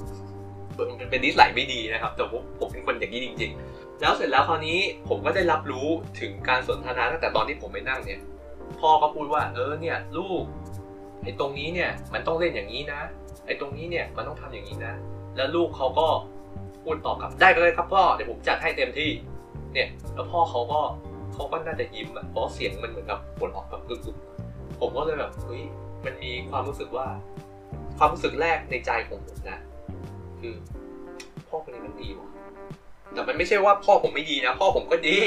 มันเป็นนิสัยไม่ดีนะครับ แต่ผมผมเป็นคนอย่างนี้จริง ๆ แล้วเสร็จแล้วคราวนี้ผมก็ได้รับรู้ถึงการสนทนาตั้งแต่ตอนที่ผมไปนั่งเนี่ยพ่อก็พูดว่า เออเนี่ยลูกไอ้ตรงนี้เนี่ยมันต้องเล่นอย่างนี้นะไอ้ตรงนี้เนี่ยมันต้องทำอย่างนี้นะ แล้วลูกเขาก็พูดตอบกลับได้เลยครับพ่อเดี๋ยวผมจัดให้เต็มที่ เนี่ยแล้วพ่อเขาก็เขาก็น่าจะยิ้มอะเพราะเสียงมันเหมือนกับปวดออกแบบกึกๆผมก็เลยแบบเฮ้ย มันมีความรู้สึกว่า ความรู้สึกแรกในใจของผมนะ คือ พ่อคนนี้มันดีว่ะแต่มันไม่ใช่ว่าพ่อผมไม่ดีนะ พ่อผมก็ดี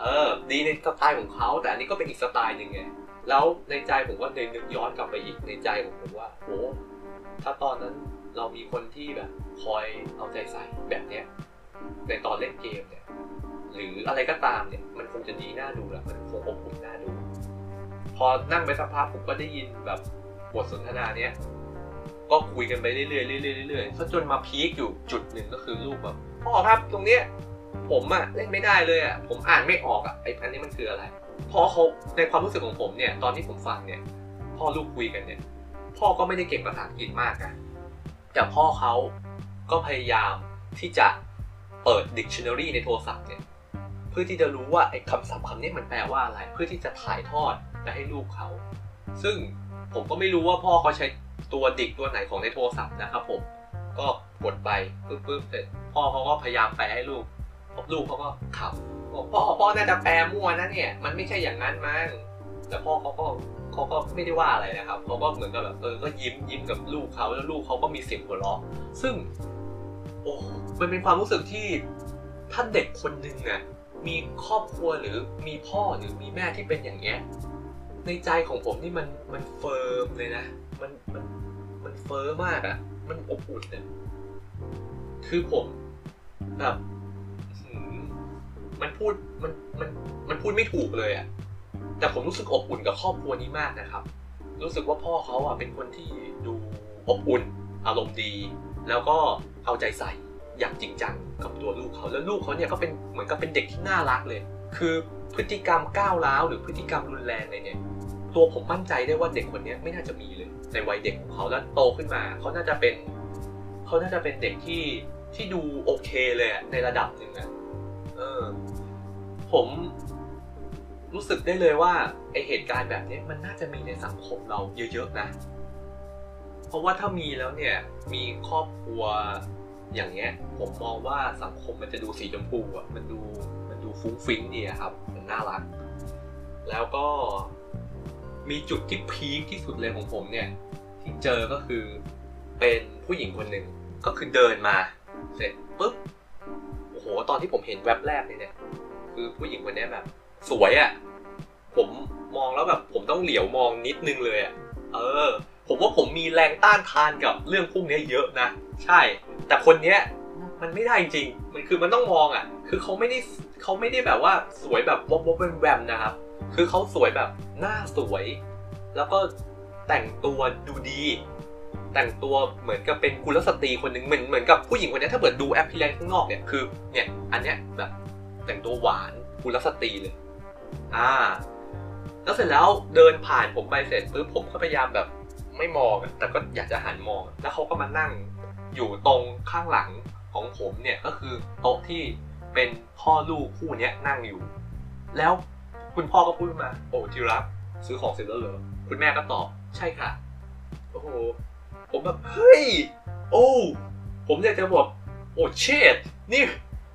เออ ดีในสไตล์ของเขาแต่อันนี้ก็เป็นอีกสไตล์หนึ่งไงแล้วในใจผมก็เลยนึกย้อนกลับไปอีกในใจของผมว่าโอ้ถ้าตอนนั้นเรามีคนที่แบบ คอยเอาใจใส่แบบเนี้ยในตอนเล่นเกมเนี่ยหรืออะไรก็ตามเนี่ย มันคงจะดีน่าดูแหละมันคงอบอุ่นน่าดู พอนั่งไปสักพักผมก็ได้ยินแบบบทสนทนาเนี้ยก็คุยกันไปเรื่อยๆเรื่อยๆเรื่อยๆจนมาพีคอยู่จุดหนึ่งก็คือลูกแบบพ่อครับตรงเนี้ยผมอะเล่นไม่ได้เลยอะผมอ่านไม่ออกอะไอ้อันนี้มันคืออะไรพอเขาในความรู้สึกของผมเนี่ย ตอนที่ผมฟังเนี่ย พ่อลูกคุยกันเนี่ย พ่อก็ไม่ได้เก่งภาษาอังกฤษมากอะแต่พ่อเขาก็พยายามที่จะเปิด dictionary ในโทรศัพท์เนี่ย เพื่อที่จะรู้ว่าไอ้คำศัพท์คำนี้มันแปลว่าอะไร เพื่อที่จะถ่ายทอด ไปให้ลูกเขา ซึ่งผมก็ไม่รู้ว่าพ่อเขาใช้ตัวดิกตัวไหนของในโทรศัพท์นะครับผม ก็กดไปปึ๊บปึ๊บเสร็จพ่อเขาก็พยายามแปลให้ลูกลูกเขาก็ขำบอกพ่อพ่อน่าจะแปลมั่วนะเนี่ย มันไม่ใช่อย่างนั้นมั้งแต่พ่อเขาก็เขาก็ไม่ได้ว่าอะไรนะครับเขาก็เหมือนกับแบบเออก็ยิ้มยิ้มกับลูกเขาแล้วลูกเขาก็มีเสียงหัวเราะซึ่ง โอ้มันเป็นความรู้สึกที่ถ้าเด็กคนหนึ่งน่ะมีครอบครัวหรือมีพ่อหรือมีแม่ที่เป็นอย่างเงี้ย ในใจของผมนี่มันมัน firm เลยนะ มันมันมัน firm มากอะ่ะ มันอบอุ่นเนี่ยคือผมแบบมันพูดมันมันมันพูดไม่ถูกเลยอะ่ะ แต่ผมรู้สึกอบอุ่นกับครอบครัวนี้มากนะครับ รู้สึกว่าพ่อเขาอะเป็นคนที่ดูอบอุ่น อารมณ์ดี แล้วก็เอาใจใส่อย่างจริงจังกับตัวลูกเขา แล้วลูกเขาเนี่ยก็เป็นเหมือนกับเป็นเด็กที่น่ารักเลย คือ พฤติกรรมก้าวร้าวหรือพฤติกรรมรุนแรงเลยเนี่ยตัวผมมั่นใจได้ว่าเด็กคนนี้ไม่น่าจะมีเลยในวัยเด็กของเขาแล้วโตขึ้นมา เขาน่าจะเป็น เขาน่าจะเป็นเด็กที่ที่ดูโอเคเลยในระดับหนึ่งอะเออ ผมรู้สึกได้เลยว่าไอเหตุการณ์แบบนี้มันน่าจะมีในสังคมเราเยอะๆนะ เพราะว่าถ้ามีแล้วเนี่ย มีครอบครัวอย่างเงี้ย ผมมองว่าสังคมมันจะดูสีชมพูอะมันดู ดูฟุ้งฟิ้งดีครับ มันน่ารัก แล้วก็มีจุดที่พีคที่สุดเลยของผมเนี่ย ที่เจอก็คือเป็นผู้หญิงคนหนึ่งก็คือเดินมา เสร็จปุ๊บโอ้โห ตอนที่ผมเห็นแว็บแรกเนี่ย คือผู้หญิงคนนี้แบบ สวยอะ่ะ ผมมองแล้วแบบ ผมต้องเหลียวมองนิดนึงเลยอะ่ะ เออ ผมว่าผมมีแรงต้านทานกับเรื่องพวกนี้เยอะนะ ใช่ แต่คนเนี้ย มันไม่ได้จริง มันคือมันต้องมองอะ คือเขาไม่ได้เขาไม่ได้แบบว่าสวยแบบวบวบแวมนะครับ คือเขาสวยแบบหน้าสวย แล้วก็แต่งตัวดูดี แต่งตัวเหมือนกับเป็นกุลสตรีคนหนึ่งเหมือนเหมือนกับผู้หญิงคนนี้ถ้าเกิดดูแอปพลิเคชันข้างนอกเนี่ยคือเนี่ยอันเนี้ยแบบแต่งตัวหวานกุลสตรีเลย อ่า แล้วเสร็จแล้วเดินผ่านผมไปเสร็จปุ๊บผมก็พยายามแบบไม่มองแต่ก็อยากจะหันมอง แล้วเขาก็มานั่งอยู่ตรงข้างหลัง ของผมเนี่ยก็คือโต๊ะที่เป็นพ่อลูกคู่นี้นั่งอยู่ แล้วคุณพ่อก็พูดมา โอ้ทีรักซื้อของเสร็จแล้วเหรอคุณแม่ก็ตอบใช่ค่ะ โอ้โหผมแบบเฮ้ย โอ้ผมอยากจะบอกโอ้เชดนี่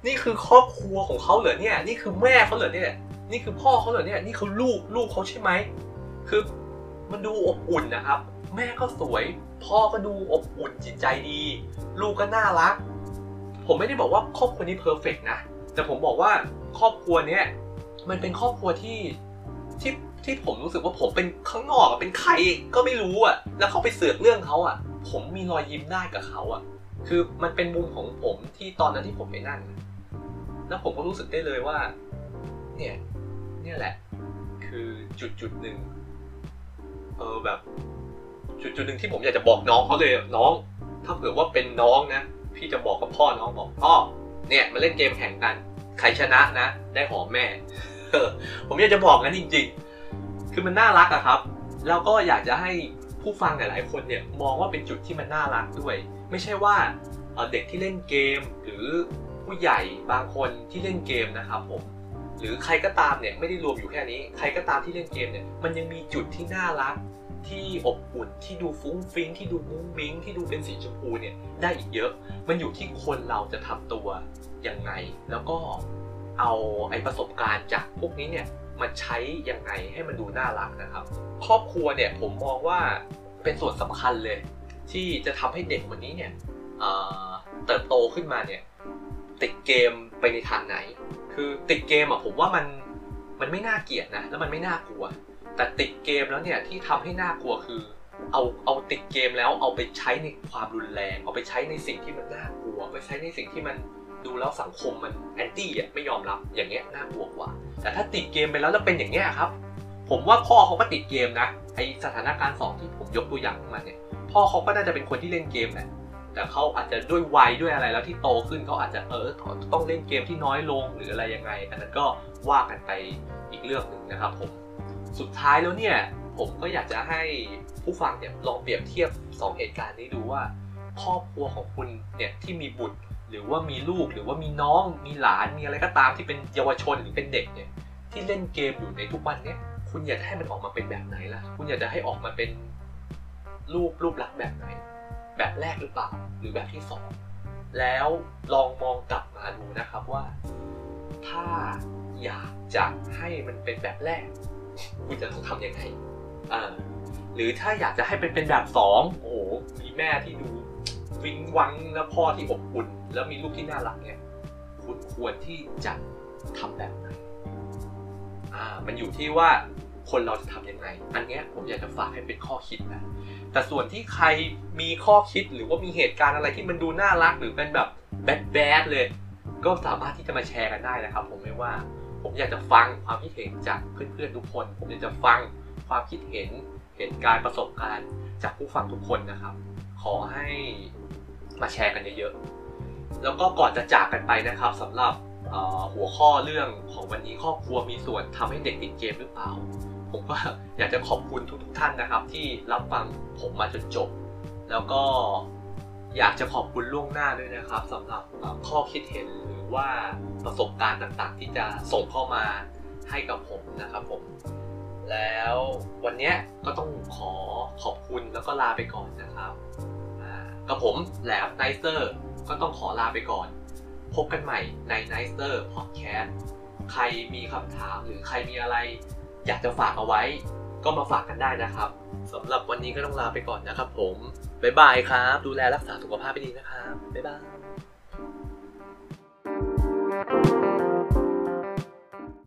นี่คือครอบครัวของเขาเหรอเนี่ย นี่คือแม่เขาเหรอเนี่ย นี่คือพ่อเขาเหรอเนี่ย นี่เขาลูกลูกเขาใช่ไหม คือมันดูอบอุ่นนะครับ แม่ก็สวย พ่อก็ดูอบอุ่นจิตใจดี ลูกก็น่ารัก ผมไม่ได้บอกว่าครอบครัวนี้เพอร์เฟกนะ แต่ผมบอกว่าครอบครัวเนี้ยมันเป็นครอบครัวที่ที่ที่ผมรู้สึกว่าผมเป็นข้างนอกเป็นใครก็ไม่รู้อะ แล้วเขาไปเสือกเรื่องเขาอะ ผมมีรอยยิ้มได้กับเขาอะ คือมันเป็นมุมของผมที่ตอนนั้นที่ผมไปนั่งแล้วผมก็รู้สึกได้เลยว่า เนี่ย เนี่ยแหละ คือจุดจุดหนึ่งเออแบบ จุดจุดหนึ่งที่ผมอยากจะบอกน้องเขาเลยน้อง ถ้าเผื่อว่าเป็นน้องนะ พี่จะบอกกับพ่อน้องบอกพ่อเนี่ยมาเล่นเกมแข่งกันใครชนะนะ ได้หอมแม่ ผมอยากจะบอกงั้นจริง ๆ คือมันน่ารักอะครับ แล้วก็อยากจะให้ผู้ฟังหลายๆคนเนี่ยมองว่าเป็นจุดที่มันน่ารักด้วย ไม่ใช่ว่าเด็กที่เล่นเกมหรือผู้ใหญ่บางคนที่เล่นเกมนะครับผมหรือใครก็ตามเนี่ยไม่ได้รวมอยู่แค่นี้ ใครก็ตามที่เล่นเกมเนี่ยมันยังมีจุดที่น่ารัก ที่อบอุ่นที่ดูฟุ้งฟิ้งที่ดูมุ้งมิ้งที่ดูเป็นสีชมพูเนี่ยได้อีกเยอะ มันอยู่ที่คนเราจะทำตัวยังไง แล้วก็เอาไอประสบการณ์จากพวกนี้เนี่ยมาใช้ยังไงให้มันดูน่ารักนะครับ ครอบครัวเนี่ยผมมองว่าเป็นส่วนสำคัญเลย ที่จะทำให้เด็กคนนี้เนี่ยเติบโตขึ้นมาเนี่ยติดเกมไปในทางไหน คือติดเกมอะผมว่ามันมันไม่น่าเกลียดนะ แล้วมันไม่น่ากลัว แต่ติดเกมแล้วเนี่ยที่ทำให้น่ากลัวคือ เอาเอาติดเกมแล้วเอาไปใช้ในความรุนแรง เอาไปใช้ในสิ่งที่มันน่ากลัวไปใช้ในสิ่งที่มันดูแล้วสังคมมันแอนตี้อะไม่ยอมรับอย่างเงี้ยน่ากลัวกว่า แต่ถ้าติดเกมไปแล้วแล้วเป็นอย่างเงี้ยครับ ผมว่าพ่อเขาก็ติดเกมนะไอสถานการณ์สองที่ผมยกตัวอย่างมาเนี่ยพ่อเขาก็น่าจะเป็นคนที่เล่นเกมแหละแต่เขาอาจจะด้วยวัยด้วยอะไรแล้วที่โตขึ้นเขาอาจจะเออต้องเล่นเกมที่น้อยลงหรืออะไรยังไง อันนั้นก็ว่ากันไปอีกเรื่องหนึ่งนะครับผม สุดท้ายแล้วเนี่ยผมก็อยากจะให้ผู้ฟังเนี่ยลองเปรียบเทียบ 2 เหตุการณ์นี้ดูว่า ครอบครัวของคุณเนี่ยที่มีบุตรหรือว่ามีลูกหรือว่ามีน้องมีหลานมีอะไรก็ตามที่เป็นเยาวชนหรือเป็นเด็กเนี่ยที่เล่นเกมอยู่ในทุกวันเนี่ยคุณอยากให้มันออกมาเป็นแบบไหนล่ะ คุณอยากจะให้ออกมาเป็นรูปรูปลักษณ์แบบไหน แบบแรกหรือเปล่าหรือแบบที่สองแล้วลองมองกลับมาดูนะครับว่า ถ้าอยากจะให้มันเป็นแบบแรก คุณจะต้องทำยังไงอ่าหรือถ้าอยากจะให้เป็นเป็นแบบสองโอ้โหมีแม่ที่ดูวิงวังแล้วพ่อที่อบอุ่น แล้วมีลูกที่น่ารักเนี่ยคุณควรที่จะทำแบบไหนอ่า มันอยู่ที่ว่าคนเราจะทำยังไง อันเนี้ยผมอยากจะฝากให้เป็นข้อคิดนะ แต่ส่วนที่ใครมีข้อคิดหรือว่ามีเหตุการณ์อะไรที่มันดูน่ารักหรือเป็นแบบแบดแบดเลย ก็สามารถที่จะมาแชร์กันได้นะครับ ผมไม่ว่า ผมอยากจะฟังความคิดเห็นจากเพื่อนๆทุกคน ผมอยากจะฟังความคิดเห็นเหตุการณ์ประสบการณ์จากผู้ฟังทุกคนนะครับ ขอให้มาแชร์กันเยอะๆ แล้วก็ก่อนจะจากกันไปนะครับสำหรับหัวข้อเรื่องของวันนี้ครอบครัวมีส่วนทำให้เด็กติดเกมหรือเปล่า ผมก็อยากจะขอบคุณทุกๆท่านนะครับ ที่รับฟังผมมาจนจบ แล้วก็อยากจะขอบคุณล่วงหน้าด้วยนะครับสำหรับข้อคิดเห็นหรือ ว่าประสบการณ์ต่างๆ ที่จะส่งเข้ามาให้กับผมนะครับผม แล้ววันนี้ก็ต้องขอขอบคุณแล้วก็ลาไปก่อนนะครับกับผมแหลมไนเซอร์ก็ต้องขอลาไปก่อน พบกันใหม่ใน n i c e r Podcast ใครมีคำถามหรือใครมีอะไร อยากจะฝากเอาไว้ ก็มาฝากกันได้นะครับสำหรับวันนี้ก็ต้องลาไปก่อนนะครับผม บ๊ายบายครับ ดูแลรักษาสุขภาพให้ดีนะครับ บ๊ายบาย Thank you.